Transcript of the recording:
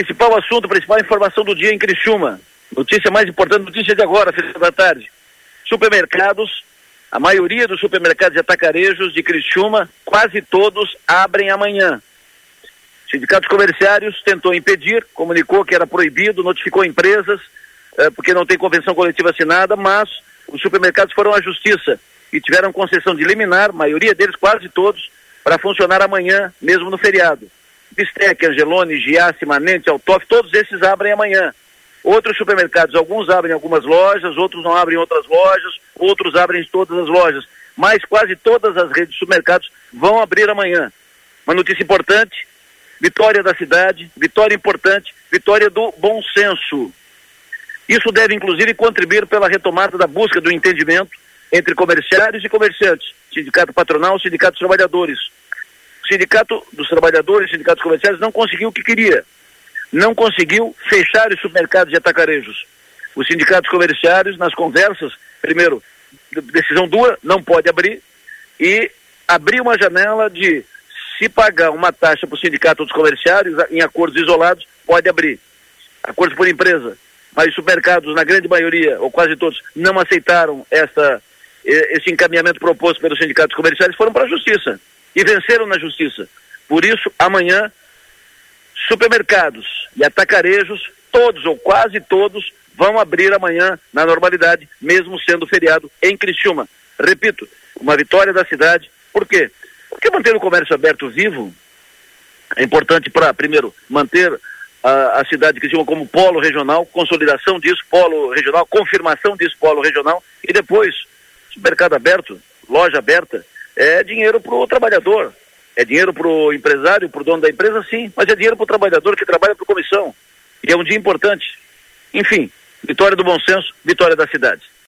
Principal assunto, principal informação do dia em Criciúma. Notícia mais importante, notícia de agora, final da tarde. Supermercados, a maioria dos supermercados e atacarejos de Criciúma, quase todos abrem amanhã. Sindicatos comerciários tentou impedir, comunicou que era proibido, notificou empresas, eh, porque não tem convenção coletiva assinada, mas os supermercados foram à justiça e tiveram concessão de liminar, maioria deles, quase todos, para funcionar amanhã, mesmo no feriado. Bistec, Angelone, Giasse, Manente, Altoff, todos esses abrem amanhã. Outros supermercados, alguns abrem algumas lojas, outros não abrem outras lojas, outros abrem todas as lojas. Mas quase todas as redes de supermercados vão abrir amanhã. Uma notícia importante, vitória da cidade, vitória importante, vitória do bom senso. Isso deve, inclusive, contribuir pela retomada da busca do entendimento entre comerciários e comerciantes, sindicato patronal, sindicato dos trabalhadores. Sindicato dos trabalhadores, sindicatos comerciais não conseguiu o que queria. Não conseguiu fechar os supermercados e atacarejos. Os sindicatos comerciários, nas conversas, primeiro, decisão dura, não pode abrir, e abrir uma janela de se pagar uma taxa para o sindicato dos comerciários, em acordos isolados, pode abrir. Acordos por empresa. Mas os supermercados, na grande maioria, ou quase todos, não aceitaram essa, esse encaminhamento proposto pelos sindicatos comerciais, foram para a justiça. E venceram na justiça. Por isso, amanhã, supermercados e atacarejos, todos ou quase todos, vão abrir amanhã na normalidade, mesmo sendo feriado em Criciúma. Repito, uma vitória da cidade. Por quê? Porque manter o comércio aberto vivo é importante para, primeiro, manter a, a cidade de Criciúma como polo regional, consolidação disso, polo regional, confirmação disso, polo regional, e depois, mercado aberto, loja aberta, é dinheiro para o trabalhador, é dinheiro para o empresário, para o dono da empresa, sim, mas é dinheiro para o trabalhador que trabalha a comissão. E é um dia importante. Enfim, vitória do bom senso, vitória da cidade.